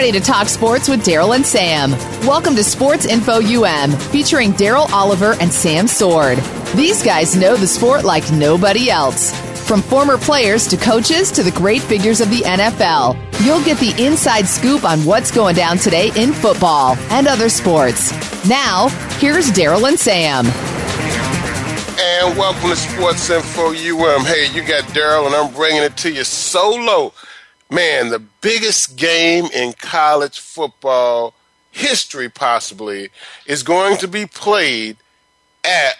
Ready to talk sports with Daryl and Sam. Welcome to Sports Info UM, featuring Daryl Oliver and Sam Sword. These guys know the sport like nobody else. From former players to coaches to the great figures of the NFL, you'll get the inside scoop on what's going down today in football and other sports. Now, here's Daryl and Sam. And welcome to Sports Info UM. Hey, you got Daryl, and I'm bringing it to you solo. Man, the biggest game in college football history, possibly, is going to be played at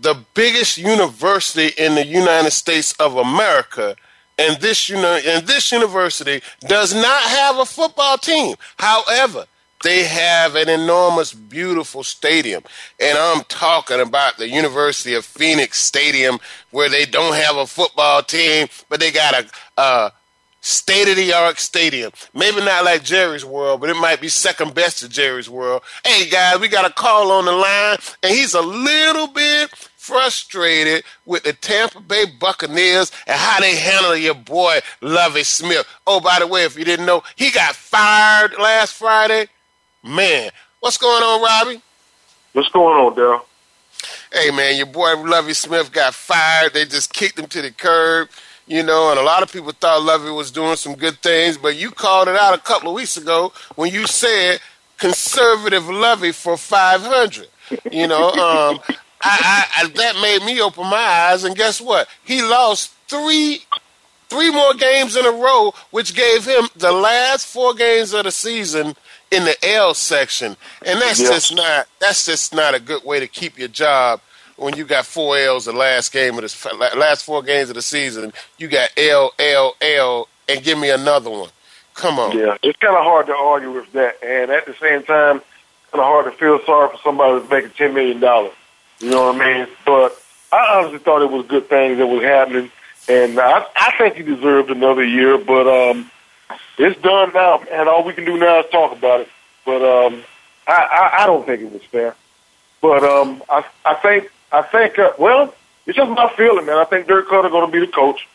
the biggest university in the United States of America, and this uni- and this university does not have a football team. However, they have an enormous, beautiful stadium, and I'm talking about the University of Phoenix Stadium, where they don't have a football team, but they got a, a state of the art stadium. Maybe not like Jerry's World, but it might be second best to Jerry's World. Hey guys, we got a call on the line, and he's a little bit frustrated with the Tampa Bay Buccaneers and how they handle your boy Lovie Smith. Oh, by the way, if you didn't know, he got fired last Friday. Man, what's going on, Robbie? What's going on, Daryl? Hey man, your boy Lovie Smith got fired. They just kicked him to the curb you know, and a lot of people thought Lovie was doing some good things, but you called it out a couple of weeks ago when you said conservative Lovie for 500. You know, um, I, I, I, that made me open my eyes, and guess what? He lost three three more games in a row, which gave him the last four games of the season in the L section, and that's yep. just not that's just not a good way to keep your job when you got four L's the last game of the last four games of the season, you got L L L, and give me another one. Come on. Yeah, it's kind of hard to argue with that, and at the same time, kind of hard to feel sorry for somebody that's making ten million dollars. You know what I mean? But I honestly thought it was good things that was happening, and I, I think he deserved another year. But um, it's done now, and all we can do now is talk about it. But um, I, I, I don't think it was fair. But um, I, I think I think, uh, well, it's just my feeling, man. I think Dirk Koetter going to be the coach,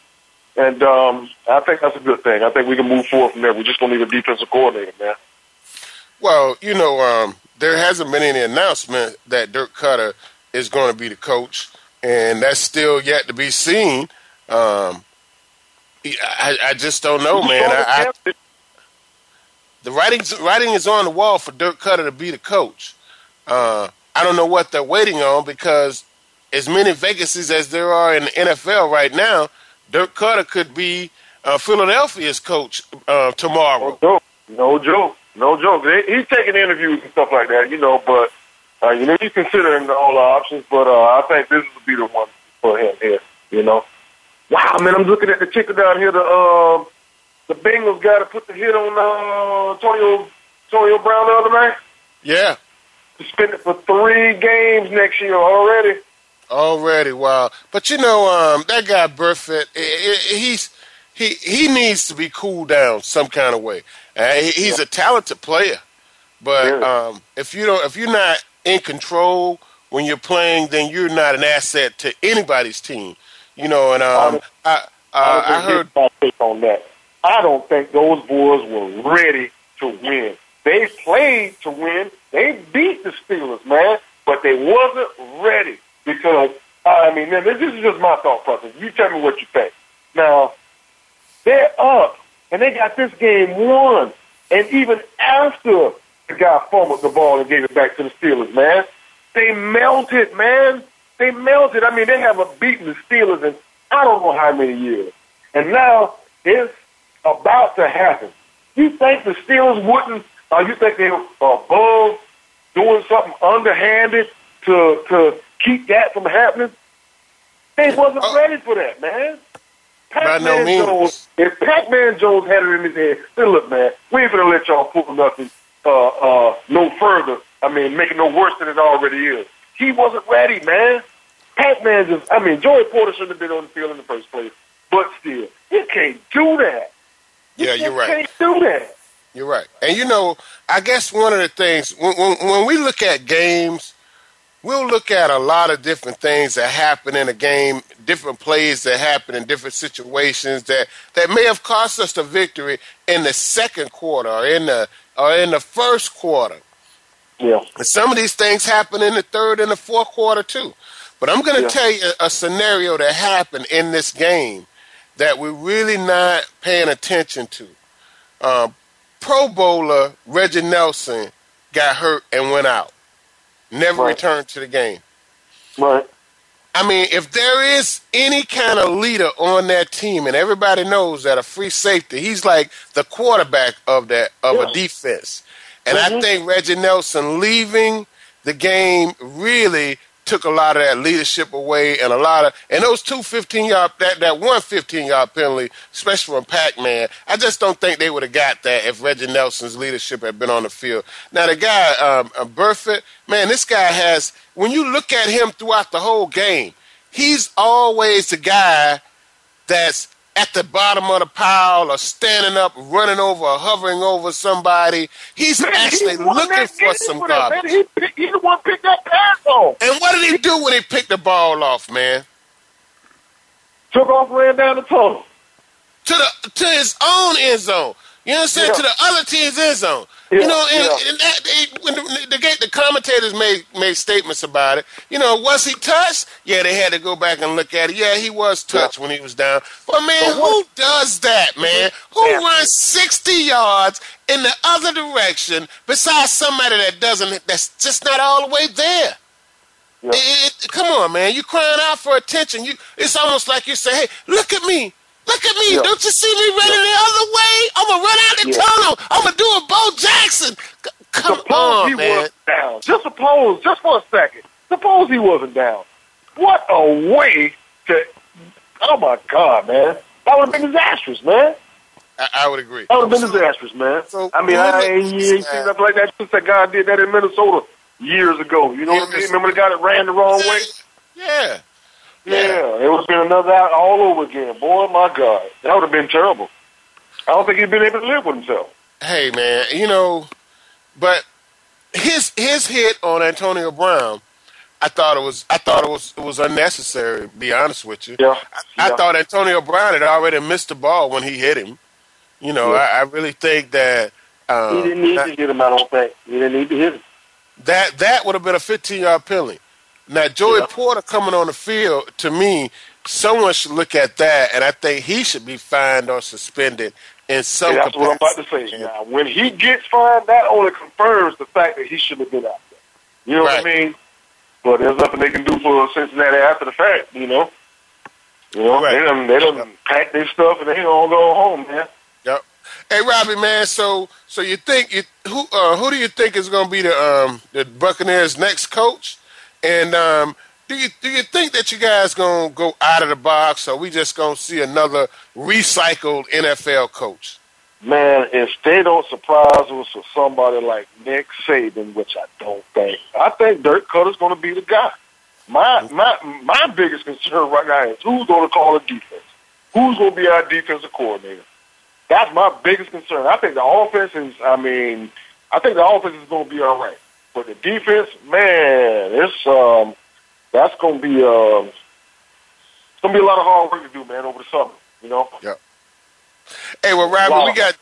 and um, I think that's a good thing. I think we can move forward from there. We just don't need a defensive coordinator, man. Well, you know, um, there hasn't been any announcement that Dirk Koetter is going to be the coach, and that's still yet to be seen. Um, I, I just don't know, man. I, I, the writing writing is on the wall for Dirk Koetter to be the coach. Uh, I don't know what they're waiting on because as many vacancies as there are in the NFL right now, Dirk Koetter could be uh, Philadelphia's coach uh, tomorrow. No joke. No joke. No joke. He's taking interviews and stuff like that, you know, but, uh, you know, he's considering all the options, but uh, I think this would be the one for him here, you know. Wow, man, I'm looking at the ticker down here. The uh, the Bengals got to put the hit on uh, Antonio, Antonio Brown the other night. Yeah suspended for three games next year already. Already, wow! But you know, um, that guy Burfict, he's he he needs to be cooled down some kind of way. Uh, he's a talented player, but um, if you don't, if you're not in control when you're playing, then you're not an asset to anybody's team. You know, and um, I I, I heard my take on that. I don't think those boys were ready to win. They played to win. They beat the Steelers, man, but they wasn't ready because I mean, this is just my thought process. You tell me what you think. Now they're up, and they got this game won, and even after the guy fumbled the ball and gave it back to the Steelers, man, they melted, man. They melted. I mean, they haven't beaten the Steelers in I don't know how many years, and now it's about to happen. You think the Steelers wouldn't? Uh, you think they were above doing something underhanded to to keep that from happening? They wasn't Oh. ready for that, man. By no Pac-Man means. Jones, if Pac-Man Jones had it in his head, then look, man, we ain't gonna let y'all pull nothing uh, uh, no further. I mean, make it no worse than it already is. He wasn't ready, man. Pac-Man just, I mean, Joey Porter shouldn't have been on the field in the first place. But still, you can't do that. Yeah, You you're right. You can't do that. You're right. And you know, I guess one of the things when, when when we look at games, we'll look at a lot of different things that happen in a game, different plays that happen in different situations that that may have cost us the victory in the second quarter or in the or in the first quarter. Yeah. And some of these things happen in the third and the fourth quarter too. But I'm going to Yeah. tell you a, a scenario that happened in this game that we're really not paying attention to. Uh, Pro Bowler Reggie Nelson got hurt and went out. Never Right. returned to the game. Right. I mean, if there is any kind of leader on that team, and everybody knows that a free safety, he's like the quarterback of that of Yeah. a defense. And I Mhm. think Reggie Nelson leaving the game really took a lot of that leadership away and a lot of and those two 15 yard that that one 15 yard penalty, especially from Pac Man, I just don't think they would have got that if Reggie Nelson's leadership had been on the field. Now the guy, um, uh, Burfict, man, this guy has when you look at him throughout the whole game, he's always the guy that's at the bottom of the pile or standing up, running over or hovering over somebody. He's Man, actually he looking for some for that, man. garbage. He, picked- he the one picked that pass off. And what did he do when he picked the ball off, man? Took off, ran down the tunnel. To the to his own end zone. You know what I'm saying? Yeah. To the other team's end zone. Yeah, you know, and, yeah. and that, they, when the, the, the, the commentators made made statements about it. You know, was he touched? Yeah, they had to go back and look at it. Yeah, he was touched when he was down. But man, But who does that, man? Who runs 60 yards in the other direction besides somebody that doesn't? That's just not all the way there. It, it- come on, man! You're crying out for attention. You, it's almost like you say, "Hey, look at me, look at me! Yeah. Don't you see me running the other way? I'm gonna run out the Yeah. tunnel. I'm gonna do a Bo Jackson. C- Come Suppose on, he man! was down. Just suppose, just for a second. Suppose he wasn't down. What a way to! Oh my God, man! That would have been disastrous, man. I, I would agree. That would have been disastrous, man. So, I mean, I at ain't, you this ain't seen nothing like that since that guy did that in Minnesota years ago. You know what I mean? Years. Remember the guy that ran the wrong way? Yeah, Yeah, it would have been another out all over again. Boy, my God, that would have been terrible. I don't think he'd been able to live with himself. Hey, man, you know, but his his hit on Antonio Brown, I thought it was I thought it was it was unnecessary. To be honest with you, Yeah, I, I thought Antonio Brown had already missed the ball when he hit him. You know, Yeah. I, I really think that um, He didn't need that, to hit him. I don't think he didn't need to hit him. that that would have been a 15 yard penalty. Now Joey Yeah. Porter coming on the field to me, someone should look at that, and I think he should be fined or suspended in some. And that's what I'm about to say. Now, when he gets fined, that only confirms the fact that he shouldn't have been out there. You know what I mean? But there's nothing they can do for Cincinnati after the fact. You know. You know, Right. they done they done pack their stuff and they don't go home, man. Yep. Hey Robbie, man. So so you think you who uh, who do you think is going to be the um the Buccaneers' next coach? And um, do you do you think that you guys to go out of the box, or we just to see another recycled NFL coach? Man, if they don't surprise us with somebody like Nick Saban, which I don't think, I think Dirk Koetter's to be the guy. My my my biggest concern right now is who's to call the defense. Who's to be our defensive coordinator? That's my biggest concern. I think the offense is. I mean, I think the offense is to be all right, but the defense, man, it's um, that's going to be um, it's to be a lot of hard work to do, man, over the summer. You know. Yeah. Hey, well, Robbie, Wow. we got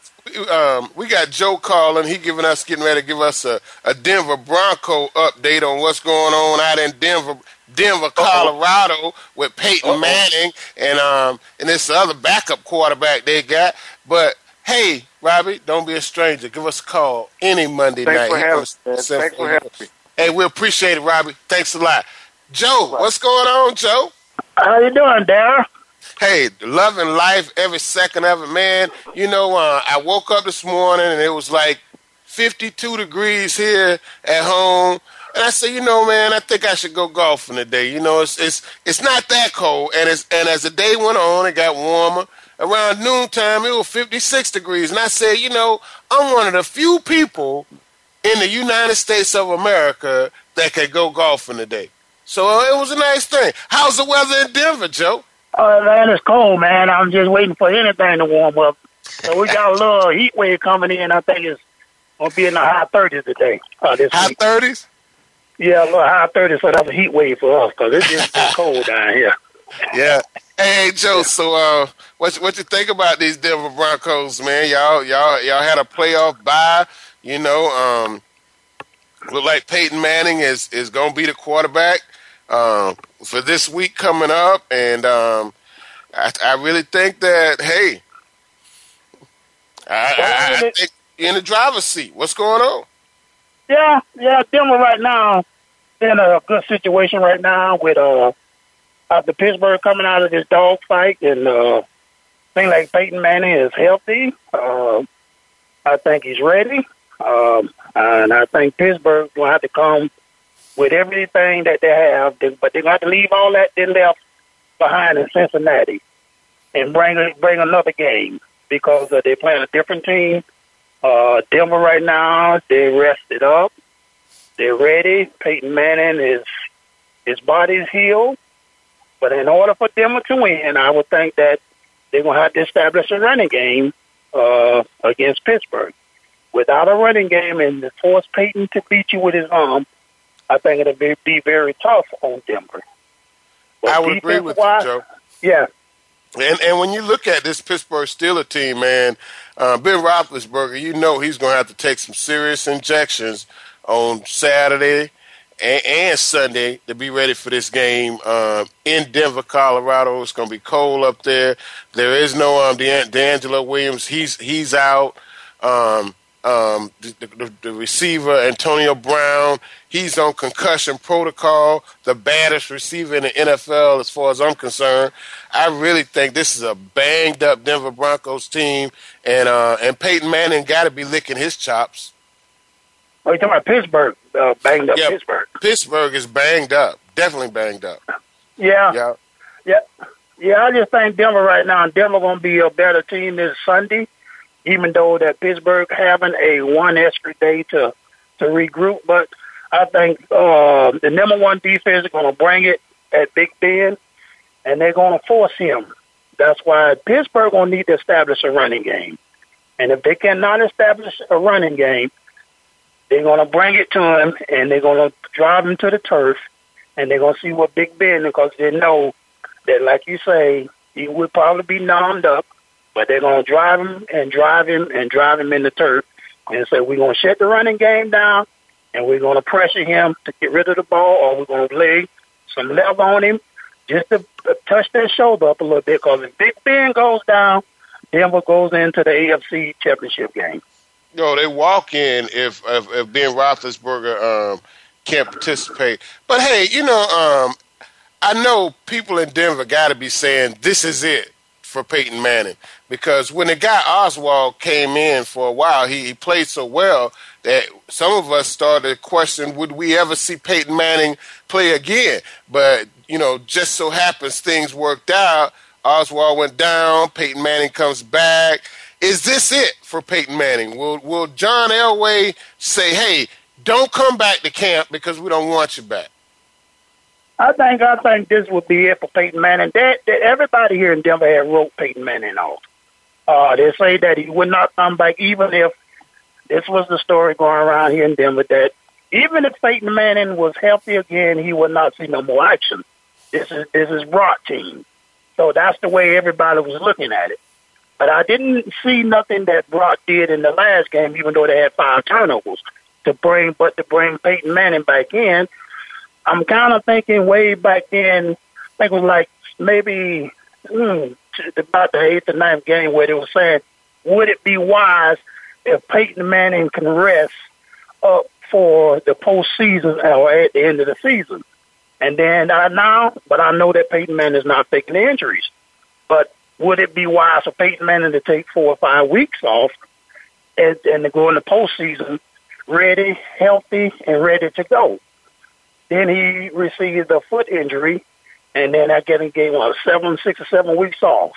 um, we got Joe calling. He giving us getting ready to give us a, a Denver Bronco update on what's going on out in Denver, Denver, Colorado, with Peyton Uh-oh. Manning and um and this other backup quarterback they got. But hey, Robbie, don't be a stranger. Give us a call any Monday Thanks night. for having on me, man. Central Thanks for having me. Hey, we appreciate it, Robbie. Thanks a lot. Joe, what's going on, Joe? How you doing, Darryl? hey, loving life every second of it, man. You know, uh, I woke up this morning and it was like 52 degrees here at home. And I said, you know, man, I think I should go golfing today. You know, it's it's it's not that cold, and it's and as the day went on, it got warmer. Around noontime, it was 56 degrees, and I said, you know, I'm one of the few people in the United States of America that could go golfing today. So uh, it was a nice thing. How's the weather in Denver, Joe? Oh, man, it's cold, man. I'm just waiting for anything to warm up. So we got a little heat wave coming in. I think it's gonna be in the high 30s today. Uh, this high week. 30s? Yeah, a little high 30s. So that's a heat wave for us because it's just cold down here. Yeah. Hey Joe, so uh, what what you think about these Denver Broncos, man? Y'all y'all y'all had a playoff bye. You know, um, look like Peyton Manning is is gonna be the quarterback um, for this week coming up, and um, I, I really think that hey, I, I, I think in the driver's seat. What's going on? Yeah, yeah, Denver right now in a good situation right now with uh after Pittsburgh coming out of this dog fight and uh thing like Peyton Manning is healthy. Uh, I think he's ready. Um, and I think Pittsburgh will have to come with everything that they have, but they're going to have to leave all that they left behind in Cincinnati and bring bring another game because uh, they're playing a different team. Uh, Denver right now, they rested up. They're ready. Peyton Manning is his body's healed. But in order for Denver to win, I would think that they're going to have to establish a running game uh, against Pittsburgh. Without a running game and to force Peyton to beat you with his arm, I think it'll be, be very tough on Denver. But I would agree with you, Joe. Yeah. And and when you look at this Pittsburgh Steelers team, man, uh, Ben Roethlisberger, you know he's going to have to take some serious injections on Saturday and, and Sunday to be ready for this game um, in Denver, Colorado. It's going to be cold up there. There is no um, DeAngelo Williams. He's he's out. Um, um, the, the, the, receiver Antonio Brown, he's on concussion protocol, the baddest receiver in the NFL as far as I'm concerned. I really think this is a banged up Denver Broncos team, and uh, and Peyton Manning got to be licking his chops. Oh, you talking about Pittsburgh? Uh, banged up yeah, Pittsburgh. Pittsburgh is banged up, definitely banged up. Yeah, yeah, yeah, yeah. I just think Denver right now. Denver going to be a better team this Sunday even though that Pittsburgh having a one extra day to to regroup. But I think uh, the number one defense is going to bring it at Big Ben, and they're going to force him. That's why Pittsburgh going to need to establish a running game. And if they cannot establish a running game, they're going to bring it to him, and they're going to drive him to the turf, and they're going to see what Big Ben, because they know that, like you say, he would probably be numbed up, but they're going to drive him and drive him and drive him in the turf and say, we're going to shut the running game down and we're going to pressure him to get rid of the ball or we're going to lay some love on him just to uh, touch that shoulder up a little bit because if Big Ben goes down, Denver goes into the AFC championship game. No, they walk in if if, if Ben Roethlisberger um, can't participate. But hey, you know, um, I know people in Denver got to be saying this is it for Peyton Manning because when the guy Osweiler came in for a while, he, he played so well that some of us started to question would we ever see Peyton Manning play again? But you know, just so happens things worked out. Osweiler went down. Peyton Manning comes back. Is this it for Peyton Manning? Will Will John Elway say, "Hey, don't come back to camp because we don't want you back"? I think I think this would be it for Peyton Manning. That, that everybody here in Denver had wrote Peyton Manning off. Uh, they say that he would not come back, even if this was the story going around here in Denver that even if Peyton Manning was healthy again, he would not see no more action. This is this is Brock team, so that's the way everybody was looking at it. But I didn't see nothing that Brock did in the last game, even though they had five turnovers to bring, but to bring Peyton Manning back in I'm kind of thinking way back then, I think it was like maybe mm, about the eighth or ninth game where they were saying, would it be wise if Peyton Manning can rest up for the postseason or at the end of the season? And then I now, but I know that Peyton Manning is not faking injuries. But would it be wise for Peyton Manning to take four or five weeks off and, and to go in the postseason ready, healthy, and ready to go? Then he received a foot injury, and then I get him gave him seven, six or seven weeks off.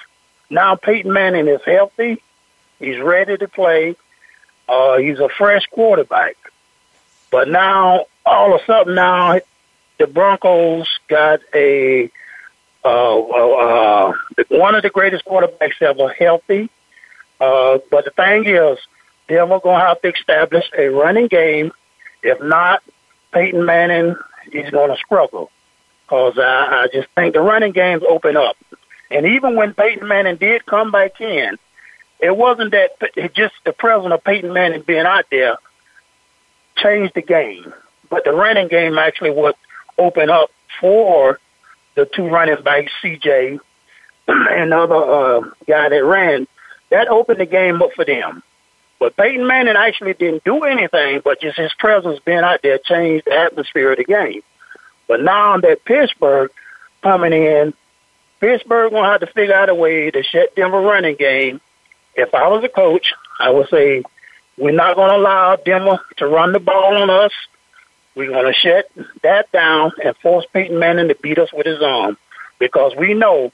Now Peyton Manning is healthy. He's ready to play. Uh, he's a fresh quarterback. But now, all of a sudden, now the Broncos got a uh, uh, one of the greatest quarterbacks ever healthy. Uh, but the thing is, they're going to have to establish a running game. If not, Peyton Manning is going to struggle because I, I just think the running games open up. And even when Peyton Manning did come back in, it wasn't that it just the presence of Peyton Manning being out there changed the game, but the running game actually would open up for the two running backs, CJ and the other uh, guy that ran. That opened the game up for them. But Peyton Manning actually didn't do anything, but just his presence being out there changed the atmosphere of the game. But now that Pittsburgh coming in, Pittsburgh gonna have to figure out a way to shut Denver running game if I was a coach, I would say we're not to allow Denver to run the ball on us. We're going to shut that down and force Peyton Manning to beat us with his arm because we know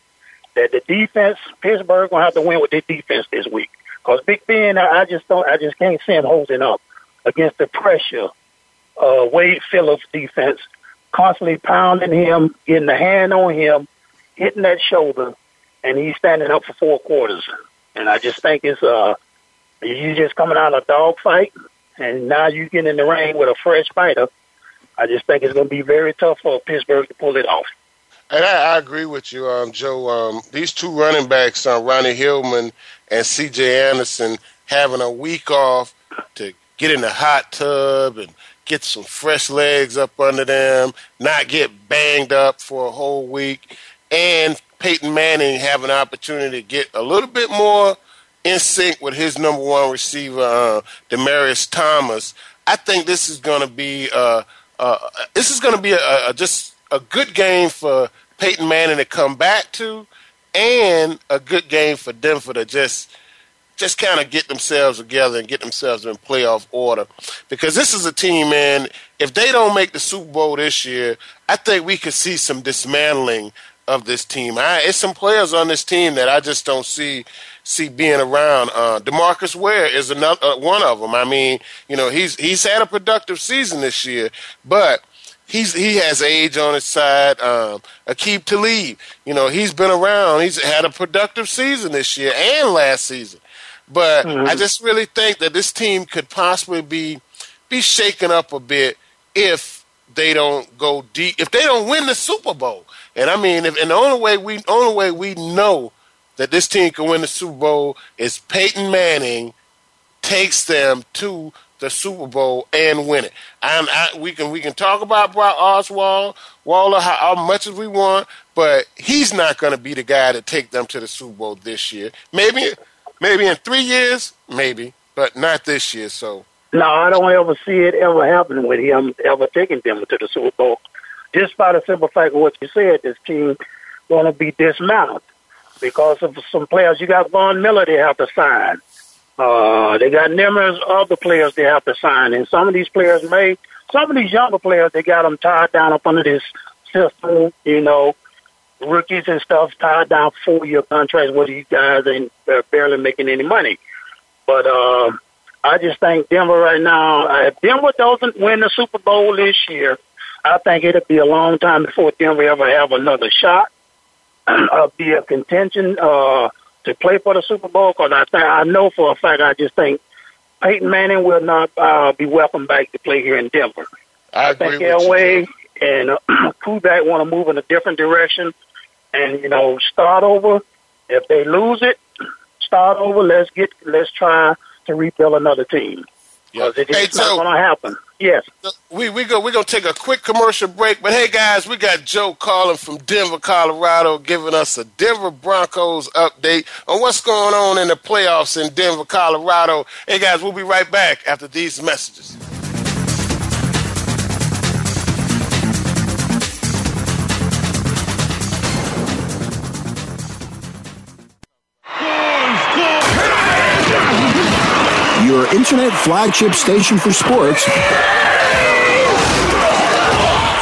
that the defense, Pittsburgh, going to have to win with their defense this week. Because Big Ben, I just don't, I just can't see him holding up against the pressure. Uh, Wade Phillips defense constantly pounding him, getting the hand on him, hitting that shoulder, and he's standing up for four quarters. And I just think it's uh, you just coming out of a dog fight, and now you get in the ring with a fresh fighter. I just think it's going to be very tough for Pittsburgh to pull it off. And I, I agree with you, um, Joe. Um, these two running backs, uh, Ronnie Hillman and C.J. Anderson, having a week off to get in the hot tub and get some fresh legs up under them, not get banged up for a whole week, and Peyton Manning have an opportunity to get a little bit more in sync with his number one receiver, uh, Demaryius Thomas, I think this is going to be uh, uh, this is going to be a, a, just a good game for Peyton Manning to come back to, and a good game for Denver to just just kind of get themselves together and get themselves in playoff order. Because this is a team, man. If they don't make the Super Bowl this year, I think we could see some dismantling of this team. I, it's some players on this team that I just don't see see being around. Uh, Demarcus Ware is another uh, one of them. I mean, you know, he's he's had a productive season this year, but he's he has age on his side. Um, Aqib Talib, you know, he's been around. He's had a productive season this year and last season. But mm-hmm. I just really think that this team could possibly be be shaken up a bit if they don't go deep. If they don't win the Super Bowl, and I mean, if, and the only way we only way we know that this team can win the Super Bowl is Peyton Manning takes them to the Super Bowl and win it. And I, we can we can talk about Brock Oswald, Waller how, how much as we want, but he's not going to be the guy to take them to the Super Bowl this year. Maybe maybe in three years, maybe, but not this year. So no, I don't ever see it ever happening with him ever taking them to the Super Bowl just by the simple fact of what you said, this team going to be dismantled because of some players. You got Von Miller they have to sign. Uh, they got numerous other players they have to sign, and some of these players may, some of these younger players they got them tied down up under this system. You know, rookies and stuff tied down four year contracts with these guys and they're barely making any money. But uh, I just think Denver right now, if Denver doesn't win the Super Bowl this year, I think it'll be a long time before Denver ever have another shot of be a contention uh, to play for the Super Bowl. Because I think I know for a fact, I just think Peyton Manning will not uh, be welcome back to play here in Denver. I, I think Elway and uh, Kubiak want to move in a different direction, and you know start over. If they lose it, start over. Let's get let's try to rebuild another team. Because yep. it's hey, not going to happen. Yes. We we go we're gonna take a quick commercial break, but hey guys, we got Joe calling from Denver, Colorado, giving us a Denver Broncos update on what's going on in the playoffs in Denver, Colorado. Hey guys, we'll be right back after these messages. Internet flagship station for sports.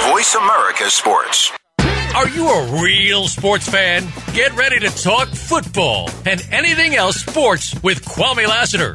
Voice America Sports. Are you a real sports fan? Get ready to talk football and anything else sports with Kwame Lassiter,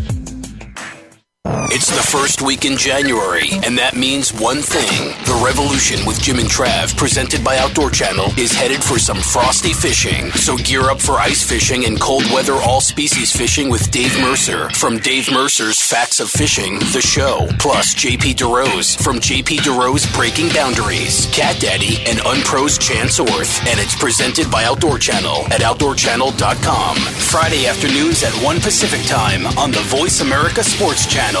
It's the first week in January, and that means one thing. The Revolution with Jim and Trav, presented by Outdoor Channel, is headed for some frosty fishing. So gear up for ice fishing and cold weather all species fishing with Dave Mercer. From Dave Mercer's Facts of Fishing, the show, plus JP DeRose from JP DeRose Breaking Boundaries, Cat Daddy, and Unpros Chance Orth. And it's presented by Outdoor Channel at OutdoorChannel.com. Friday afternoons at 1 Pacific Time on the Voice America Sports Channel.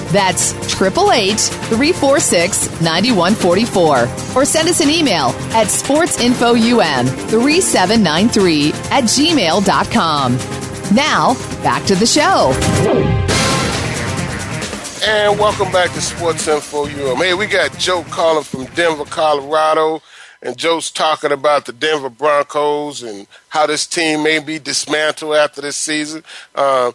That's 888 346 9144. Or send us an email at sportsinfoum3793 at gmail.com. Now, back to the show. And welcome back to Sports Info UM. Hey, we got Joe calling from Denver, Colorado. And Joe's talking about the Denver Broncos and how this team may be dismantled after this season. Um,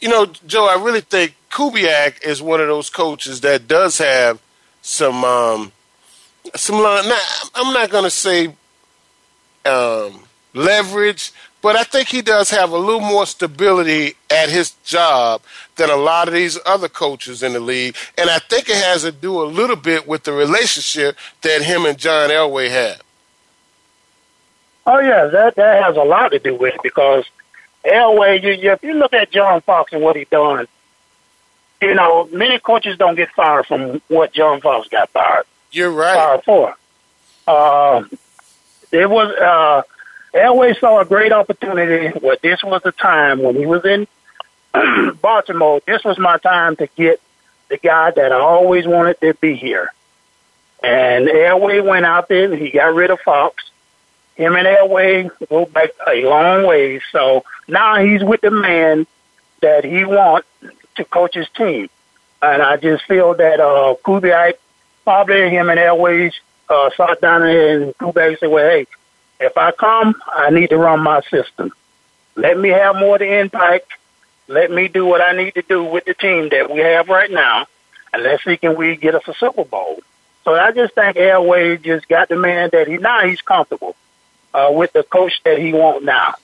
you know, Joe, I really think Kubiak is one of those coaches that does have some um, some. Now, I'm not going to say um, leverage, but I think he does have a little more stability at his job than a lot of these other coaches in the league. And I think it has to do a little bit with the relationship that him and John Elway have. Oh yeah, that that has a lot to do with it because Elway, you, you, if you look at John Fox and what he's done, you know, many coaches don't get fired from what John Fox got fired. You're right. Fired for. Uh, it was uh, Elway saw a great opportunity. Where this was the time when he was in Baltimore. This was my time to get the guy that I always wanted to be here. And Elway went out there and he got rid of Fox. Him and Elway go back a long way. So now he's with the man that he wants to coach his team. And I just feel that uh, Kubiak, probably him and Elway uh, sat down and Kubiak said, well, hey, if I come, I need to run my system. Let me have more of the impact. Let me do what I need to do with the team that we have right now. And let's see can we get us a Super Bowl. So I just think Elway just got the man that he now he's comfortable uh, with the coach that he wants now.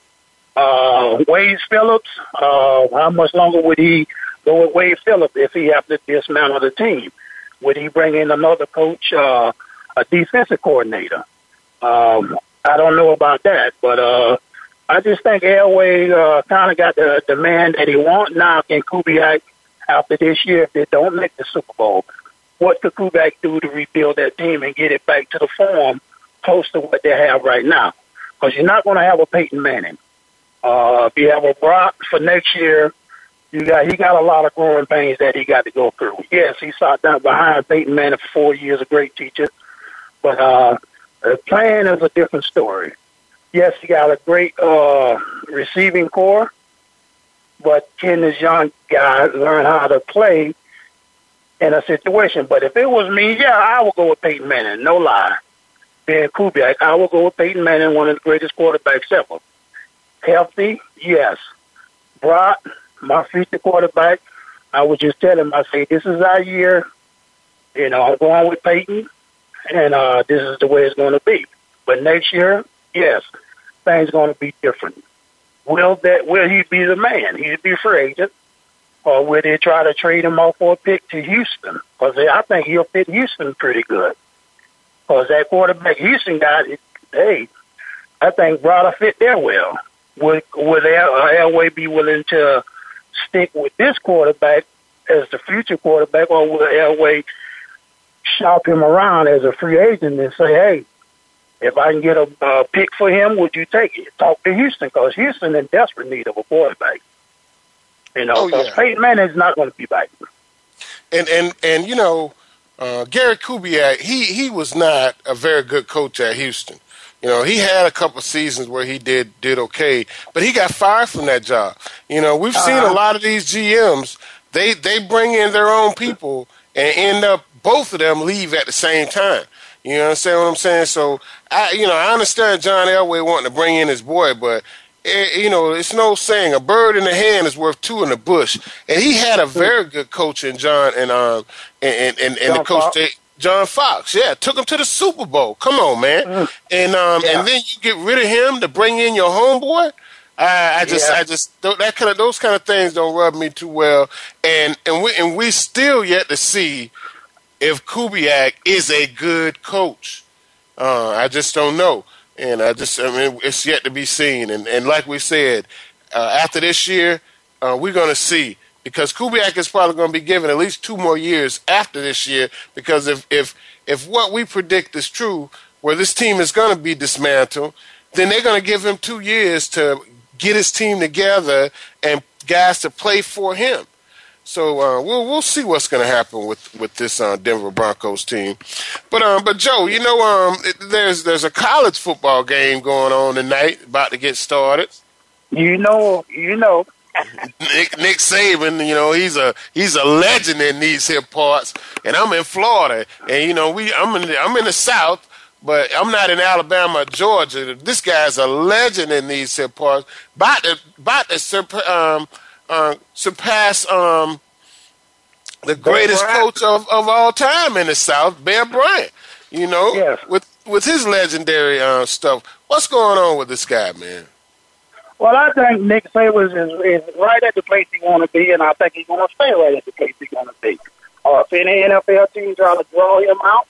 Uh, Wade Phillips, uh, how much longer would he go with Wade Phillips if he have to dismantle the team? Would he bring in another coach, uh, a defensive coordinator? Um, I don't know about that, but uh, I just think Elway uh, kind of got the, the man that he want now. Can Kubiak after this year if they don't make the Super Bowl? What could Kubiak do to rebuild that team and get it back to the form close to what they have right now? Because you're not going to have a Peyton Manning. Uh, if you have a Brock for next year, you got he got a lot of growing pains that he got to go through. Yes, he sat down behind Peyton Manning for four years, a great teacher, but uh, the plan is a different story. Yes, he got a great uh, receiving corps, but can this young guy learn how to play in a situation? But if it was me, yeah, I would go with Peyton Manning, no lie. Ben Kubiak, I will go with Peyton Manning, one of the greatest quarterbacks ever. Healthy, yes. Brock, my future quarterback, I was just telling him, I say, this is our year. You know, I'm going with Peyton, and uh, this is the way it's going to be. But next year, yes, things going to be different. Will that will he be the man? He'll be free agent, or will they try to trade him off for a pick to Houston? Because I think he'll fit Houston pretty good. Because that quarterback Houston got, hey, I think Browder fit there well. Would would Elway be willing to stick with this quarterback as the future quarterback, or will Elway shop him around as a free agent and say, hey, if I can get a uh, pick for him, would you take it? Talk to Houston because Houston in desperate need of a quarterback. You know, oh, yeah. Peyton Manning's not going to be back. And and and you know, uh, Gary Kubiak, he he was not a very good coach at Houston. You know, he had a couple seasons where he did did okay, but he got fired from that job. You know, we've seen uh-huh. a lot of these GMs. They they bring in their own people and end up both of them leave at the same time. You understand what I'm saying? So I, you know, I understand John Elway wanting to bring in his boy, but it, you know, it's no saying a bird in the hand is worth two in the bush. And he had a very good coach in John and um and and, and, the coach John Fox, yeah, took him to the Super Bowl. Come on, man. Mm. And um yeah. and then you get rid of him to bring in your homeboy. I, I just, yeah. I just that kind of those kind of things don't rub me too well. And and we and we still yet to see if Kubiak is a good coach. Uh, I just don't know. And I just, I mean, it's yet to be seen. And, and like we said, uh, after this year, uh, we're going to see because Kubiak is probably going to be given at least two more years after this year. Because if if if what we predict is true, where this team is going to be dismantled, then they're going to give him two years to get his team together and guys to play for him. So uh, we'll we'll see what's going to happen with with this uh, Denver Broncos team. But um, but Joe, you know, um, it, there's there's a college football game going on tonight, about to get started. You know, you know. Nick Nick Saban, you know, he's a he's a legend in these hip parts, and I'm in Florida, and you know, we I'm in the, I'm in the South, but I'm not in Alabama, Georgia. This guy's a legend in these hip parts. About to about to um uh, surpass um, the greatest coach of, of all time in the South, Bear Bryant. You know, yes. with with his legendary uh, stuff. What's going on with this guy, man? Well, I think Nick Saban is, is right at the place he want to be, and I think he's going to stay right at the place he's going to be. Uh, if any NFL team try to draw him out,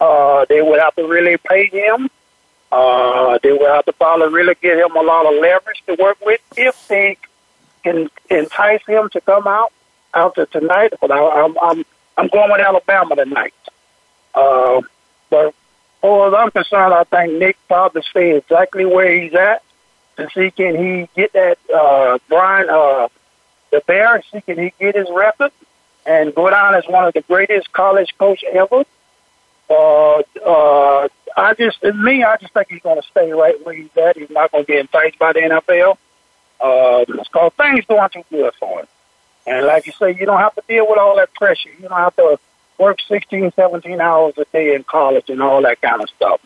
uh, they would have to really pay him. Uh, they would have to probably really give him a lot of leverage to work with if they can entice him to come out after tonight. But I, I'm I'm I'm going with Alabama tonight. Uh, but as far as I'm concerned, I think Nick probably stay exactly where he's at to see can he get that uh, Brian uh, the Bears, see can he get his record and go down as one of the greatest college coach ever. Uh, uh, I just, me, I just think he's going to stay right where he's at. He's not going to get enticed by the NFL. Uh, it's called things going too good for him. And like you say, you don't have to deal with all that pressure. You don't have to work 16, 17 hours a day in college and all that kind of stuff.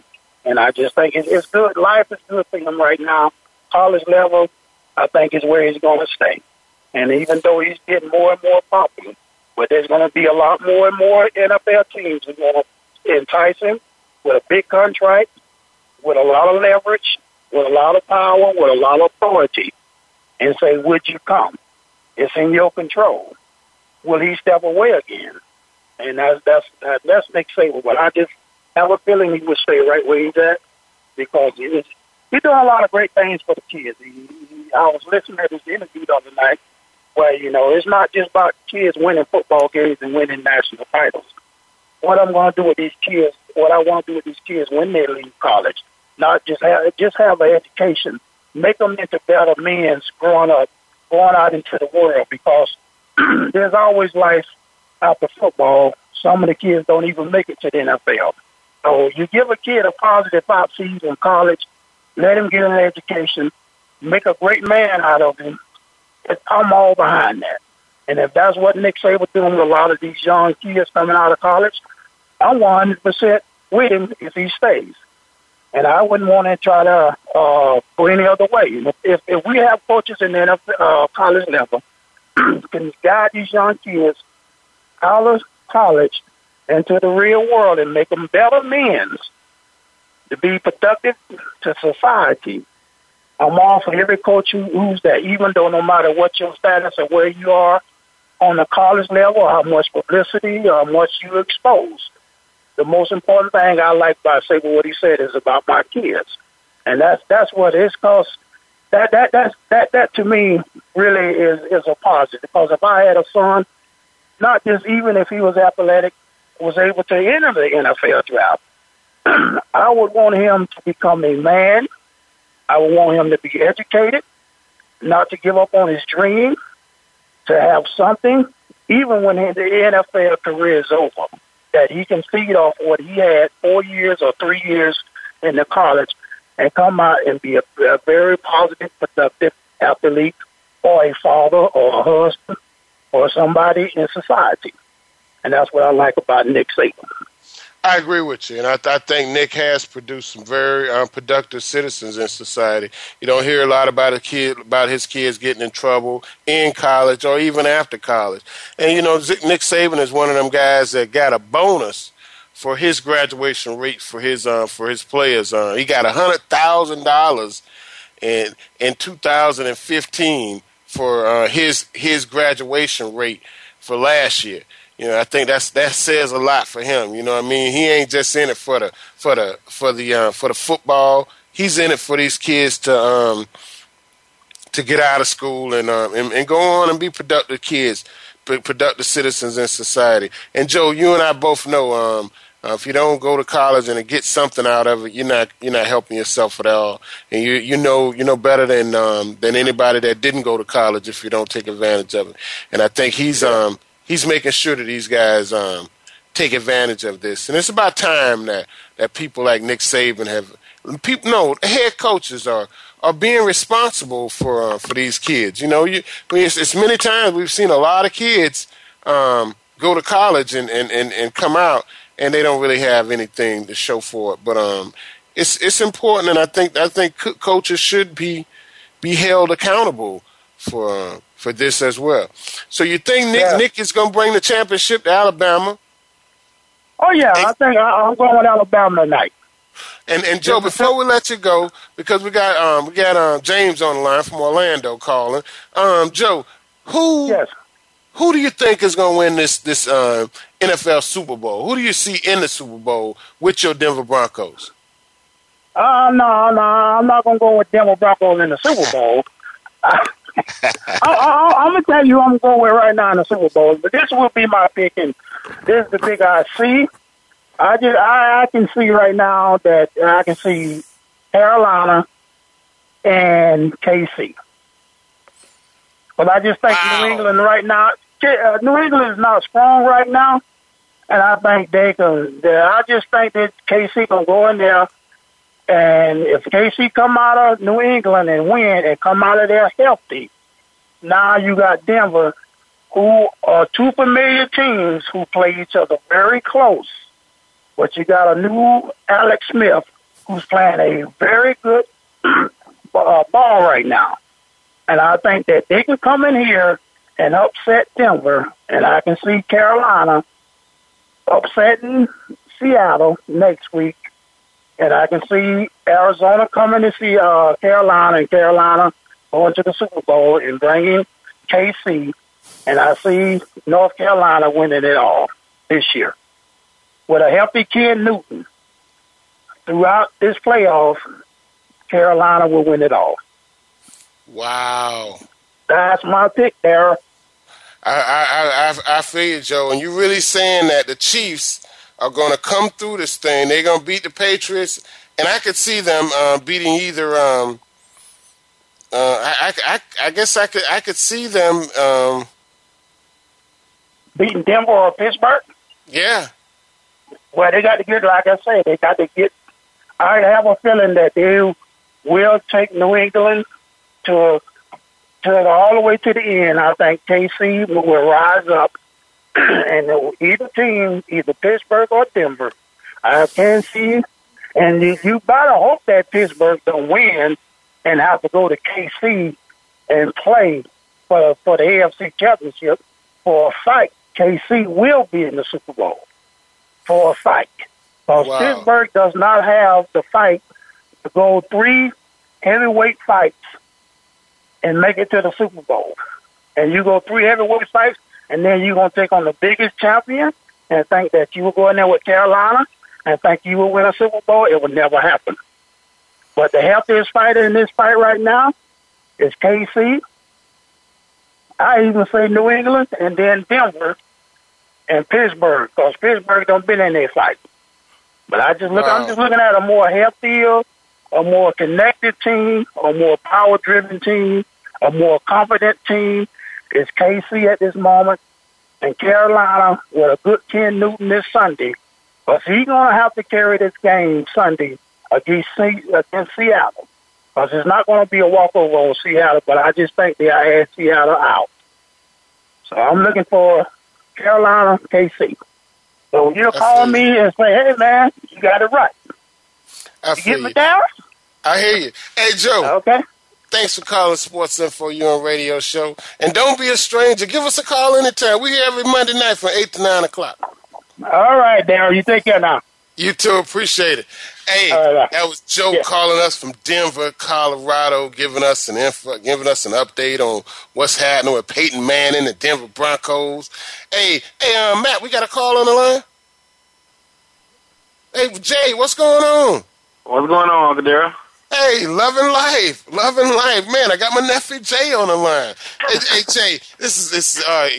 And I just think it's good. Life is good for him right now. College level, I think is where he's going to stay. And even though he's getting more and more popular, but there's going to be a lot more and more NFL teams that going to entice him with a big contract, with a lot of leverage, with a lot of power, with a lot of authority and say, "Would you come?" It's in your control. Will he step away again? And that's that's that's Nick Saban. But I just have a feeling he would stay right where he's at because he's he's doing a lot of great things for the kids. He, he, I was listening to this interview the other night where you know it's not just about kids winning football games and winning national titles. What I'm going to do with these kids, what I want to do with these kids when they leave college, not just have just have an education make them into better men growing up, going out into the world because there's always life after football. Some of the kids don't even make it to the NFL. So you give a kid a positive five season in college, let him get an education, make a great man out of him. I'm all behind that. And if that's what Nick Saban doing with a lot of these young kids coming out of college, I'm 100% with him if he stays. and I wouldn't want to try to uh, go any other way. If, if, if we have coaches in the NFL, uh, college level can guide these young kids out of college into the real world and make them better men to be productive to society. I'm all for every coach who, who's that, even though no matter what your status or where you are on the college level, how much publicity or how much you expose. The most important thing I like about Saban what he said is about my kids, and that's that's what it's cause. That that that that that to me really is is a positive because if I had a son, not just even if he was athletic, was able to enter the NFL draft, I would want him to become a man. I would want him to be educated, not to give up on his dream, to have something, even when the NFL career is over, that he can feed off what he had four years or three years in the college and come out and be a, a very positive, productive athlete or a father or a husband or somebody in society. And that's what I like about Nick Saban. I agree with you, and I, I think Nick has produced some very um, productive citizens in society. You don't hear a lot about a kid about his kids getting in trouble in college or even after college. And you know, Nick Saban is one of them guys that got a bonus for his graduation rate for his uh, for his players. Uh, he got a hundred thousand dollars in in 2015 for uh, his his graduation rate for last year. You know, I think that's that says a lot for him. You know what I mean? He ain't just in it for the for the for the uh, for the football. He's in it for these kids to um to get out of school and um and, and go on and be productive kids, productive citizens in society. And Joe, you and I both know um uh, if you don't go to college and get something out of it, you're not you're not helping yourself at all. And you you know you know better than um, than anybody that didn't go to college if you don't take advantage of it. And I think he's um he's making sure that these guys um, take advantage of this. And it's about time that, that people like Nick Saban have people no head coaches are are being responsible for uh, for these kids. You know, you it's, it's, many times we've seen a lot of kids um, go to college and, and, and, and come out and they don't really have anything to show for it. But um, it's it's important, and I think I think coaches should be be held accountable for uh, for this as well. So you think Nick yeah. Nick is going to bring the championship to Alabama? Oh yeah, and, I think I, am going with Alabama tonight. And and Joe, before we let you go, because we got um we got um James on the line from Orlando calling. Um Joe, who yes. who do you think is going to win this this uh, NFL Super Bowl? Who do you see in the Super Bowl with your Denver Broncos? Uh no no, I'm not going to go with Denver Broncos in the Super Bowl. I, am gonna tell you I'm going with right now in the Super Bowl, but this will be my pick, and this is the big I see. I just I, I can see right now that I can see Carolina and KC, but I just think wow. New England right now. Uh, New England is not strong right now, and I think they can. I just think that KC can go in there and if KC come out of New England and win and come out of there healthy, now you got Denver, who are two familiar teams who play each other very close. But you got a new Alex Smith who's playing a very good uh, ball right now. And I think that they can come in here and upset Denver, and I can see Carolina upsetting Seattle next week and I can see Arizona coming to see uh, Carolina and Carolina going to the Super Bowl and bringing KC, and I see North Carolina winning it all this year with a healthy Cam Newton. Throughout this playoff, Carolina will win it all. Wow, that's my pick there. I I I I feel you, Joe, and you really saying that the Chiefs are going to come through this thing. They're going to beat the Patriots, and I could see them uh, beating either. Um, uh, I, I, I guess I could I could see them um, beating Denver or Pittsburgh. Yeah. Well, they got to get, like I said, they got to get. I have a feeling that they will take New England to to all the way to the end. I think KC will rise up and either team, either Pittsburgh or Denver, I can see And you, you better hope that Pittsburgh don't win and have to go to KC and play for for the AFC Championship for a fight. KC will be in the Super Bowl for a fight. Because Wow. Pittsburgh does not have the fight to go three heavyweight fights and make it to the Super Bowl. And you go three heavyweight fights, and then you're going to take on the biggest champion and think that you will go in there with Carolina and think you will win a Super Bowl. It will never happen. But the healthiest fighter in this fight right now is KC. I even say New England and then Denver and Pittsburgh because Pittsburgh don't been in their fight. But I just look. Wow. I'm just looking at a more healthier, a more connected team, a more power-driven team, a more confident team. Is KC at this moment, and Carolina with a good Cam Newton this Sunday, but he's going to have to carry this game Sunday against against Seattle. Because it's not going to be a walkover on Seattle, but I just think they had Seattle out. So I'm looking for Carolina, KC. So when you call me and say, hey, man, you got it right. I You get me down? I hear you. Hey, Joe. Okay. Thanks for calling Sports Info You on Radio Show. And don't be a stranger. Give us a call anytime. We're here every Monday night from 8 to 9 o'clock. All right, Darryl, you take care now. You too. Appreciate it. Hey, All right. that was Joe Yeah. calling us from Denver, Colorado, giving us an info, giving us an update on what's happening with Peyton Manning, and the Denver Broncos. Hey, hey, uh, Matt, we got a call on the line. Hey, Jay, what's going on? What's going on, Uncle Daryl? Hey, loving life, loving life, man. I got my nephew Jay on the line. Hey, hey Jay, this is this. Uh,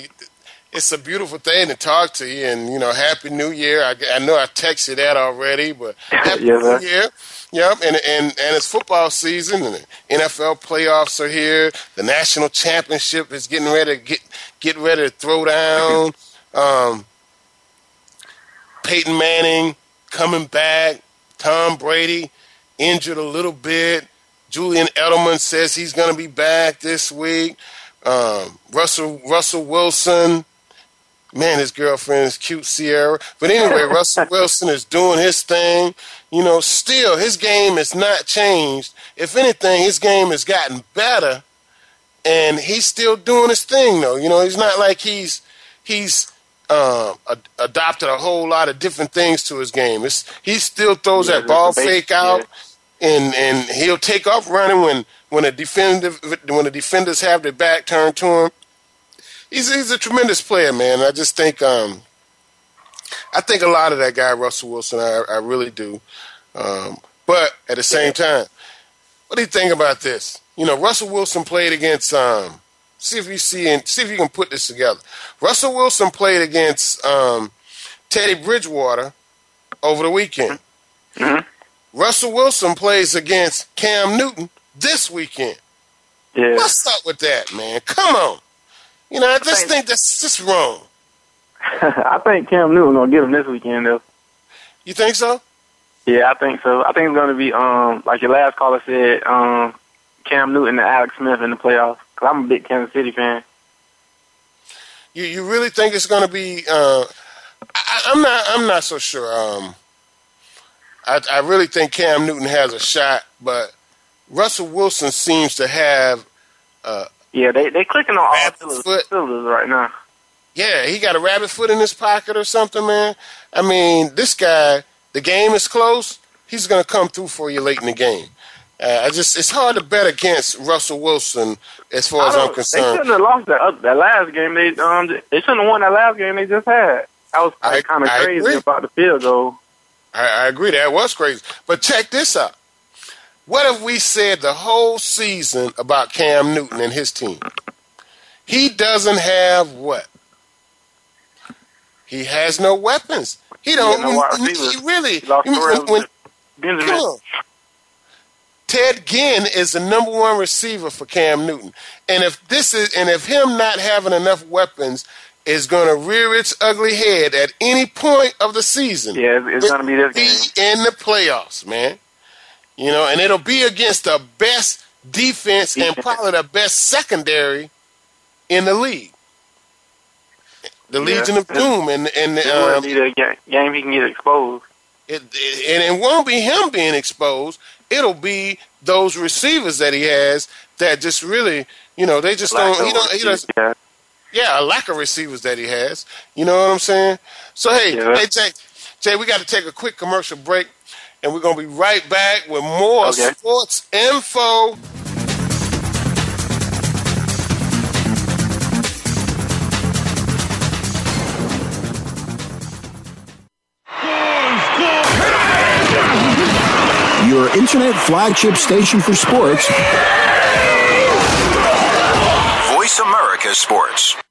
it's a beautiful thing to talk to you, and you know, Happy New Year. I, I know I texted that already, but Happy yeah. New Year. Yep, and and and it's football season, and the NFL playoffs are here. The national championship is getting ready to get get ready to throw down. Um, Peyton Manning coming back. Tom Brady injured a little bit. Julian Edelman says he's going to be back this week. Um, Russell Russell Wilson, man, his girlfriend is cute, Sierra. But anyway, Russell Wilson is doing his thing. You know, still his game has not changed. If anything, his game has gotten better, and he's still doing his thing. Though, you know, he's not like he's he's um, ad- adopted a whole lot of different things to his game. It's, he still throws Yeah, that ball base- fake out, and and he'll take off running when when a defender when the defenders have their back turned to him. He's he's a tremendous player, man. I just think um, I think a lot of that guy Russell Wilson. I, I really do. Um, but at the same time, what do you think about this? You know, Russell Wilson played against. Um, see if you see and see if you can put this together. Russell Wilson played against um, Teddy Bridgewater over the weekend. Russell Wilson plays against Cam Newton this weekend. Yeah. What's up with that, man? Come on. You know, I just think- think that's just wrong. I think Cam Newton gonna get him this weekend though. You think so? Yeah, I think so. I think it's gonna be um like your last caller said, um Cam Newton and Alex Smith in the playoffs. Cause I'm a big Kansas City fan. You you really think it's going to be? Uh, I, I'm not. I'm not so sure. Um, I I really think Cam Newton has a shot, but Russell Wilson seems to have. Uh, Yeah, they they clicking on all foot. cylinders right now. yeah, he got a rabbit foot in his pocket or something, man. I mean, this guy. The game is close. He's going to come through for you late in the game. Uh, I just it's hard to bet against Russell Wilson as far as I'm don't- They shouldn't have lost that other, that last game. They um they shouldn't have won that last game they just had. I was kind of crazy about the field goal. I, I agree. That was crazy. But check this out. What have we said the whole season about Cam Newton and his team? He doesn't have what? He has no weapons. He don't. he, he really. He lost when- when- come on. Ted Ginn is the number one receiver for Cam Newton, and if this is, and if him not having enough weapons is going to rear its ugly head at any point of the season, Yeah, it's, it's gonna be this game. in the playoffs, man. You know, and it'll be against the best defense and probably the best secondary in the league. The Yeah. Legion of Boom and and would um, be the ga- game he can get exposed. It, it, and it won't be him being exposed. It'll be those receivers that he has that just really, you know, they just don't. He don't. He doesn't. yeah. Yeah, a lack of receivers that he has. You know what I'm saying? So hey, Yeah. hey Jay, Jay, we got to take a quick commercial break, and we're gonna be right back with more Okay. sports info. Your internet flagship station for sports. America Sports.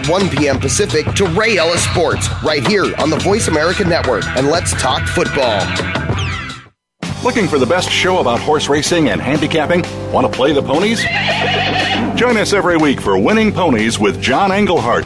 1 p.m. Pacific to Ray Ellis Sports right here on the Voice America Network and let's talk football. Looking for the best show about horse racing and handicapping? Want to play the ponies? Join us every week for Winning Ponies with John Englehart,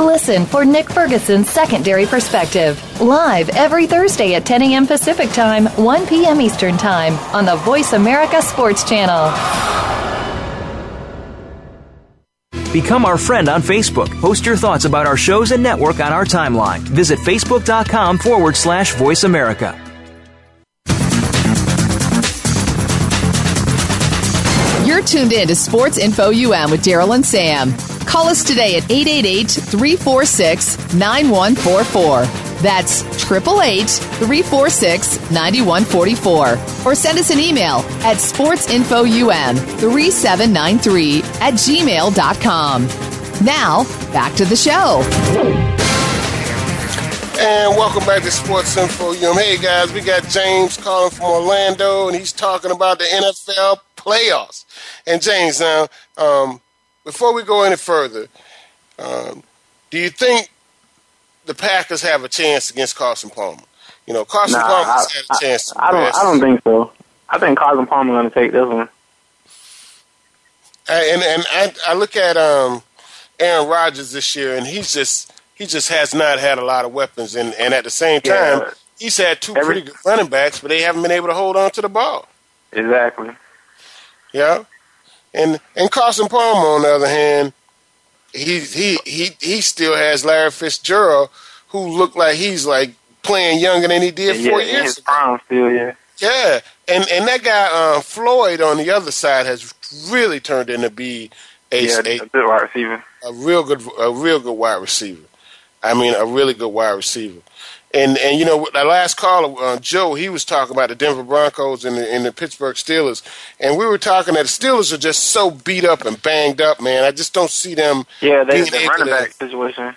Listen for Nick Ferguson's Secondary Perspective, live every Thursday at 10 a.m. Pacific Time, 1 p.m. Eastern Time on the Voice America Sports Channel. Become our friend on Facebook. Post your thoughts about our shows and network on our timeline. Visit facebook.com forward slash voice America. You're tuned in to Sports Info UM with Daryl and Sam. Call us today at 888-346-9144. That's 888-346-9144. Or send us an email at sportsinfoum3793 at gmail.com. Now, back to the show. And welcome back to Sports Info UM. Hey guys, we got James calling from Orlando, and he's talking about the NFL playoffs. And James, now, um, before we go any further, um, do you think the Packers have a chance against Carson Palmer? You know, Carson Nah, Palmer's I, had a chance. I, I don't. I don't think so. I think Carson Palmer going to take this one. I- and and I, I look at um, Aaron Rodgers this year, and he's just he just has not had a lot of weapons, and and at the same time, Yeah. he's had two Every- pretty good running backs, but they haven't been able to hold on to the ball. Exactly. Yeah, and and Carson Palmer, on the other hand, he he he he still has Larry Fitzgerald, who looked like he's like playing younger than he did yeah, four in years ago. prime still, yeah. Yeah, and and that guy uh, Floyd on the other side has really turned into be a, yeah, a a good wide receiver. a real good a real good wide receiver. I mean, a really good wide receiver. And and you know, the last caller, uh, Joe, he was talking about the Denver Broncos and the, and the Pittsburgh Steelers, and we were talking that the Steelers are just so beat up and banged up, man. I just don't see them. Yeah, they the running back situation.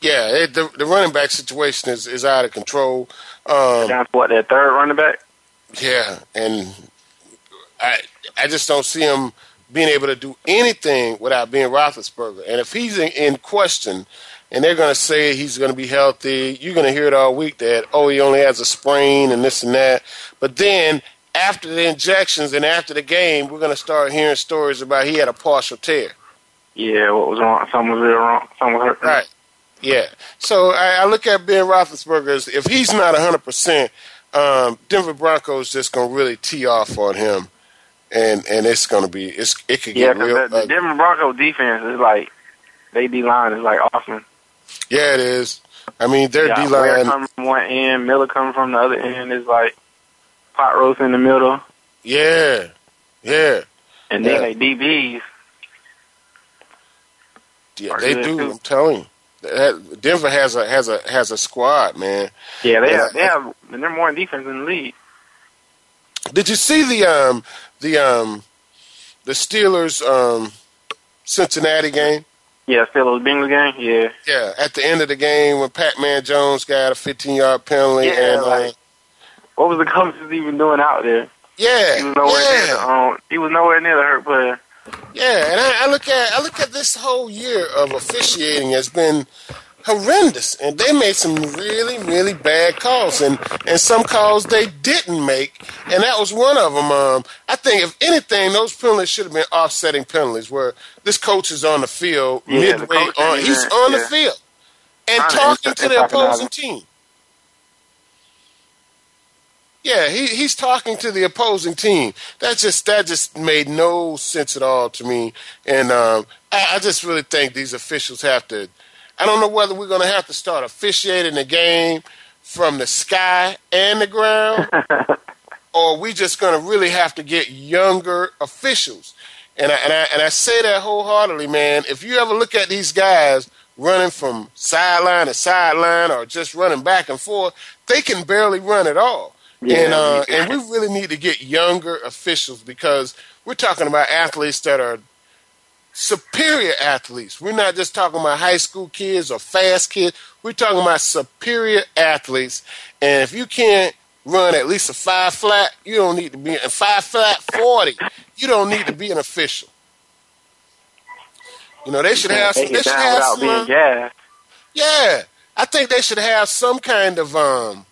Yeah, it, the the running back situation is, is out of control. Um, what their third running back. Yeah, and I I just don't see him being able to do anything without being Roethlisberger. And if he's in, in question, and they're going to say he's going to be healthy, you're going to hear it all week that oh he only has a sprain and this and that. But then after the injections and after the game, we're going to start hearing stories about he had a partial tear. Yeah, what was wrong? Something was real wrong. Something was hurt. Right. Yeah. So I, I look at Ben Roethlisberger as if he's not 100%, um, Denver Broncos just going to really tee off on him. And and it's going to be, it's it could Yeah, get real because the, the. Denver Broncos defense is like, they D line is like awesome. Yeah, it is. I mean, their yeah, D line. coming from one end, Miller coming from the other end is like pot roast in the middle, Yeah, yeah, and Yeah. then they DBs. yeah. They do. too. I'm telling you. That- Denver has a has a has a squad, man. Yeah, they And have, I- they have, and they're more in defense in the league. Did you see the um the um the Steelers um Cincinnati game? Yeah, Steelers Bengals game. Yeah, Yeah, at the end of the game when Pac-Man Jones got a 15-yard penalty, Yeah, and uh, like- what was the coaches even doing out there? yeah, He was nowhere near the yeah, um, he was nowhere near the hurt player. yeah. And I, I look at I look at this whole year of officiating has been horrendous, and they made some really really bad calls, and and some calls they didn't make, and that was one of them. Um, I think if anything, those penalties should have been offsetting penalties, where this coach is on the field Yeah, midway coach on, he's on the field and to talking to the opposing team. Yeah, he, he's talking to the opposing team. That just that just made no sense at all to me, and um, I, I just really think these officials have to. I don't know whether we're going to have to start officiating the game from the sky and the ground, or we just going to really have to get younger officials. And I, and I and I say that wholeheartedly, man. If you ever look at these guys running from sideline to sideline or just running back and forth, they can barely run at all. Yeah. and uh, and we really need to get younger officials because we're talking about athletes that are superior athletes. We're not just talking about high school kids or fast kids. We're talking about superior athletes. And if you can't run at least a five flat, you don't need to be a five flat forty. You don't need to be an official. You know they should have. Take They should have some. uh, gassed. yeah, I think they should have some kind of um.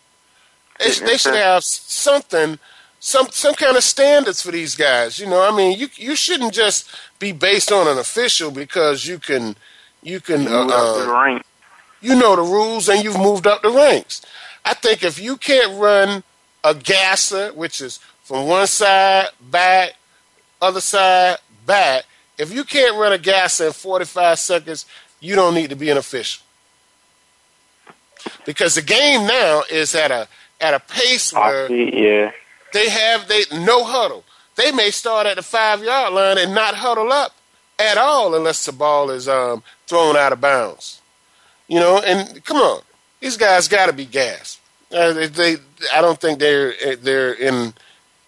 They, should- they should have something, some some kind of standards for these guys. You know, I mean, you you shouldn't just be based on an official because you can you can uh, Move up the uh, you know the rules and you've moved up the ranks. I think if you can't run a gasser, which is from one side back, other side back, if you can't run a gasser in 45 seconds, you don't need to be an official. Because the game now is at a at a pace where see, yeah. they have they no huddle. They may start at the five yard line and not huddle up at all unless the ball is um, thrown out of bounds. You know, and come on, these guys got to be gassed. Uh, they, they, I don't think they're they're in,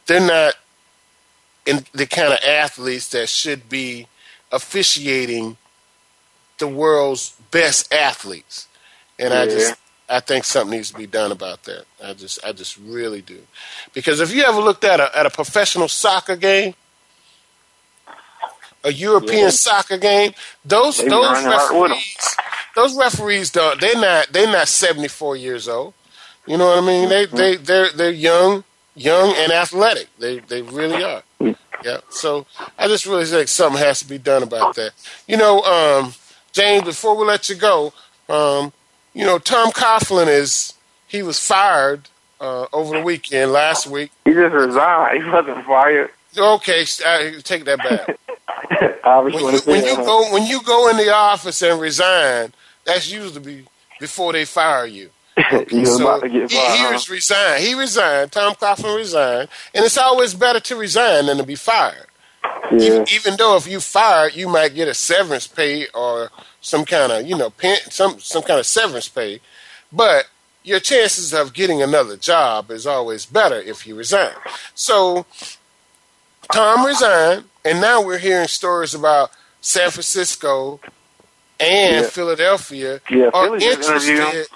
they're not in the kind of athletes that should be officiating the world's best athletes. And I just, I think something needs to be done about that. I just, I just really do, because if you ever looked at a at a professional soccer game, a European Yeah. soccer game, those those running right with 'em. referees, those referees don't. They're not. They're not seventy four years old. You know what I mean? They Mm-hmm. they they're they're young, young and athletic. They they really are. Yeah. So I just really think something has to be done about that. You know, um, James. Before we let you go, um, you know, Tom Coughlin is he was fired uh, over the weekend last week. He just resigned. He wasn't fired. Okay, I take that back. Obviously, when you, when you go when you go in the office and resign, that's usually before they fire you. he was So about to get he, fired. he was resigned. He resigned. Tom Coughlin resigned, and it's always better to resign than to be fired. yeah. Even, even though if you fired, you might get a severance pay or some kind of you know pen, some some kind of severance pay, but your chances of getting another job is always better if you resign. So Tom resigned, and now we're hearing stories about San Francisco and Yeah. Philadelphia Yeah, are Philly just interviewed him. interested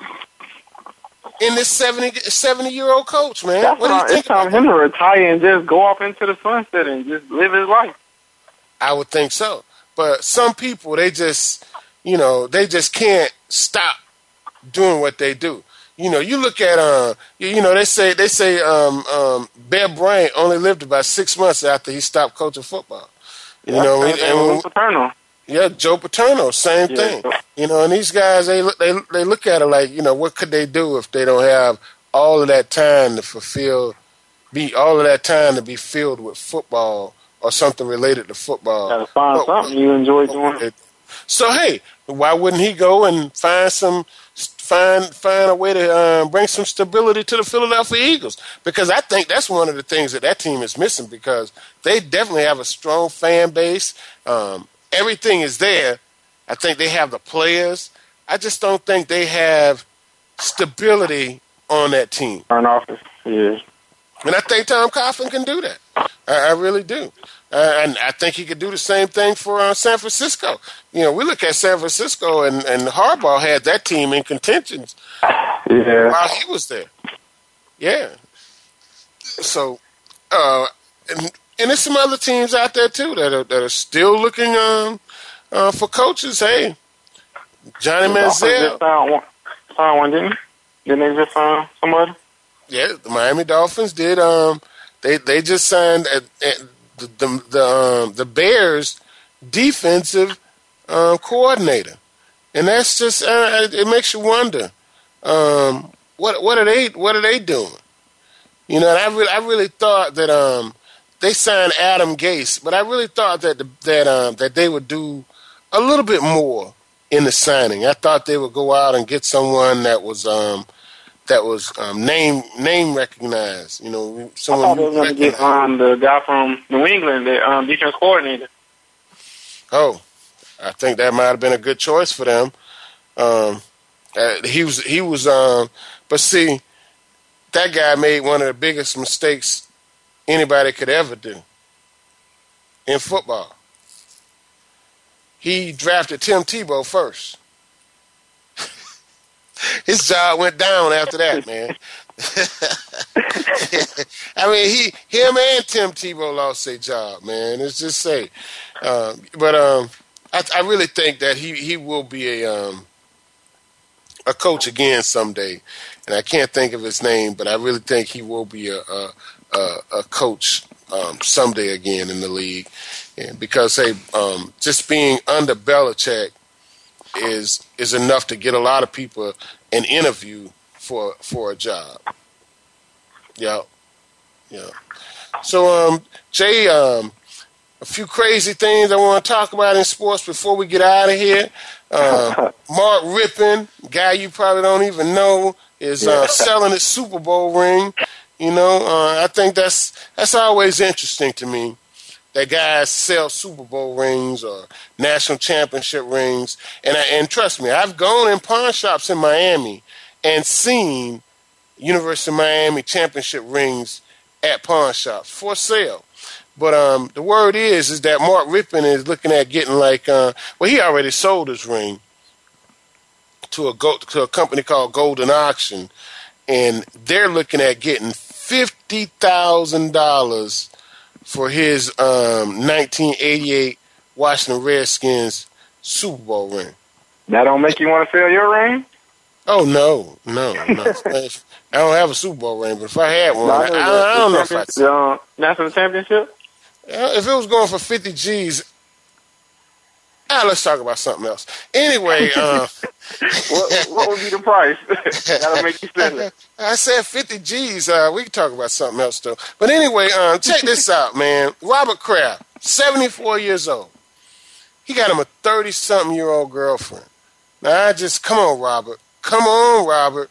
in this 70, 70 year old coach, man. That's what do you think? it's time him to retire and just go off into the sunset and just live his life. I would think so. But some people, they just, you know, they just can't stop doing what they do. You know, you look at, uh, you, you know, they say they say um, um, Bear Bryant only lived about six months after he stopped coaching football. You Yeah, know, and- and- Lou Paterno. yeah, Joe Paterno, same Yeah. thing. You know, and these guys, they look, they they look at it like, you know, what could they do if they don't have all of that time to fulfill, be all of that time to be filled with football or something related to football. Gotta find What- something you enjoy doing. they- So hey, why wouldn't he go and find some find find a way to uh, bring some stability to the Philadelphia Eagles? Because I think that's one of the things that that team is missing because they definitely have a strong fan base. Um, everything is there. I think they have the players. I just don't think they have stability on that team. Front office, yeah. And I think Tom Coughlin can do that. I, I really do. Uh, and I think he could do the same thing for uh, San Francisco. You know, we look at San Francisco, and, and Harbaugh had that team in contentions yeah. while he was there. Yeah. So, uh, and, and there's some other teams out there too that are that are still looking um, uh, for coaches. Hey, Johnny Manziel. Just found one, found one, didn't they? Didn't they just find somebody? Yeah, the Miami Dolphins did. Um, they they just signed a, a, the the the, um, the Bears defensive uh, coordinator, and that's just uh, it makes you wonder um, what what are they what are they doing? You know, and I really I really thought that um, they signed Adam Gase, but I really thought that the, that um, that they would do a little bit more in the signing. I thought they would go out and get someone that was um, that was um, name name recognized. You know, someone I thought they were going to get um, the guy from New England, the um, defense coordinator. Oh, I think that might have been a good choice for them. Um, uh, he was he was um, but see, that guy made one of the biggest mistakes anybody could ever do in football. He drafted Tim Tebow first. His job went down after that, man. I mean, he, him, and Tim Tebow lost their job, man. Let's just say, uh, but um, I, I really think that he he will be a um, a coach again someday, and I can't think of his name, but I really think he will be a a, a, a coach um, someday again in the league, and because hey, um, just being under Belichick is is enough to get a lot of people an interview for for a job. Yeah, yeah. So, um, Jay, um, a few crazy things I want to talk about in sports before we get out of here. Uh, Mark Rypien, guy you probably don't even know, is uh, selling his Super Bowl ring. You know, uh, I think that's that's always interesting to me that guys sell Super Bowl rings or national championship rings. And I, and trust me, I've gone in pawn shops in Miami and seen University of Miami championship rings at pawn shops for sale. But um, the word is is that Mark Rypien is looking at getting like uh, well, he already sold his ring to a go- to a company called Goldin Auction, and they're looking at getting fifty thousand dollars for his um, 1988 Washington Redskins Super Bowl ring. That don't make you want to sell your ring? Oh no, no, no. I don't have a Super Bowl ring, but if I had one, I, I I, don't know if I. champion- the, uh, national championship. Uh, If it was going for 50 G's, ah, let's talk about something else. Anyway, uh, what, what would be the price? That'll make you it. I said 50 G's. Uh, we can talk about something else, though. But anyway, um, check this out, man. Robert Kraft, 74 years old. He got him a 30 something year old girlfriend. Now, I just, come on, Robert. Come on, Robert.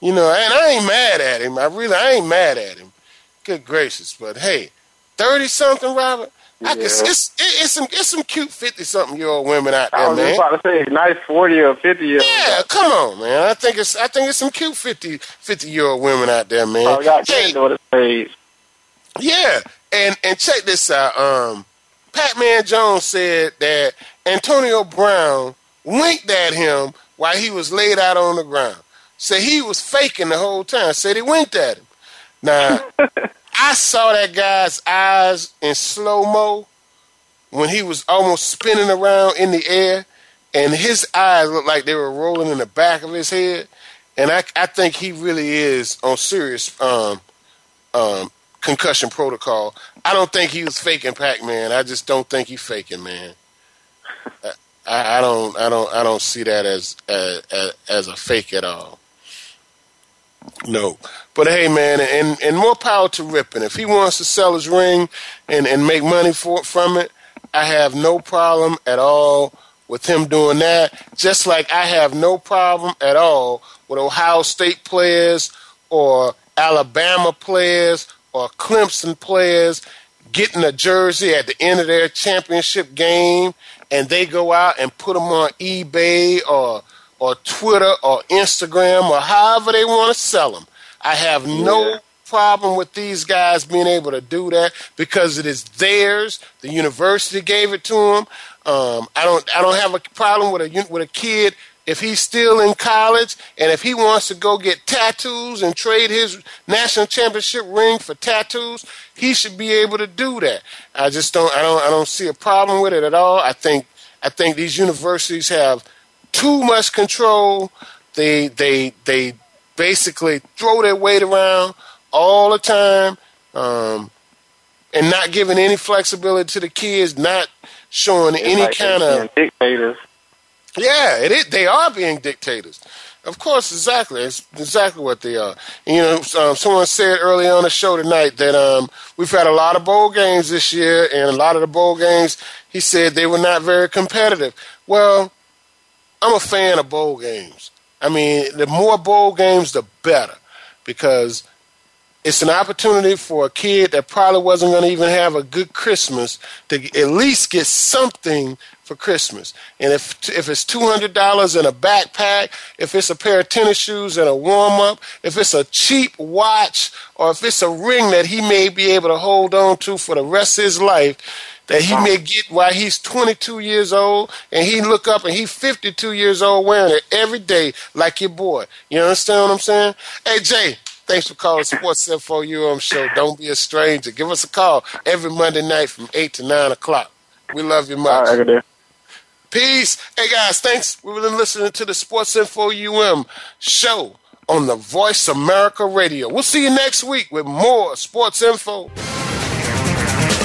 You know, and I ain't mad at him. I really, I ain't mad at him. Good gracious. But hey, 30 something, Robert? I can, Yeah. it's, it's some it's some cute 50 something year old women out I there, was man. about to say, nice forty or fifty year. Yeah, come on, man. I think it's I think it's some cute 50, 50 year old women out there, man. Probably got Hey, granddaughter's age. yeah, and and check this out. Um, Pac-Man Jones said that Antonio Brown winked at him while he was laid out on the ground. Said he was faking the whole time. Said he winked at him. Now, I saw that guy's eyes in slow mo when he was almost spinning around in the air, and his eyes looked like they were rolling in the back of his head. And I, I think he really is on serious um, um, concussion protocol. I don't think he was faking Pac-Man. I just don't think he's faking, man. I, I don't, I don't, I don't see that as, as as a fake at all. No, but hey, man, and and more power to Rypien. If he wants to sell his ring and and make money for from it, I have no problem at all with him doing that. Just like I have no problem at all with Ohio State players or Alabama players or Clemson players getting a jersey at the end of their championship game and they go out and put them on eBay or or Twitter or Instagram or however they want to sell them. I have no problem with these guys being able to do that because it is theirs. The university gave it to them. Um, I don't I don't have a problem with a with a kid if he's still in college and if he wants to go get tattoos and trade his national championship ring for tattoos, he should be able to do that. I just don't I don't I don't see a problem with it at all. I think I think these universities have too much control. They they they basically throw their weight around all the time, um, and not giving any flexibility to the kids, not showing It's any like kind of dictators. yeah, it is. They are being dictators. Of course, exactly. It's exactly what they are. You know, um, someone said earlier on the show tonight that um, we've had a lot of bowl games this year, and a lot of the bowl games, he said they were not very competitive. Well, I'm a fan of bowl games. I mean, the more bowl games, the better, because it's an opportunity for a kid that probably wasn't going to even have a good Christmas to at least get something for Christmas. And if if it's two hundred dollars in a backpack, if it's a pair of tennis shoes and a warm up, if it's a cheap watch, or if it's a ring that he may be able to hold on to for the rest of his life, that he may get while he's 22 years old, and he look up and he's 52 years old wearing it every day like your boy. You understand what I'm saying? Hey Jay, thanks for calling Sports Info UM show. Don't be a stranger. Give us a call every Monday night from eight to nine o'clock. We love you much. All right. Peace. Hey guys, thanks. We've been listening to the Sports Info UM show on the Voice America Radio. We'll see you next week with more Sports Info.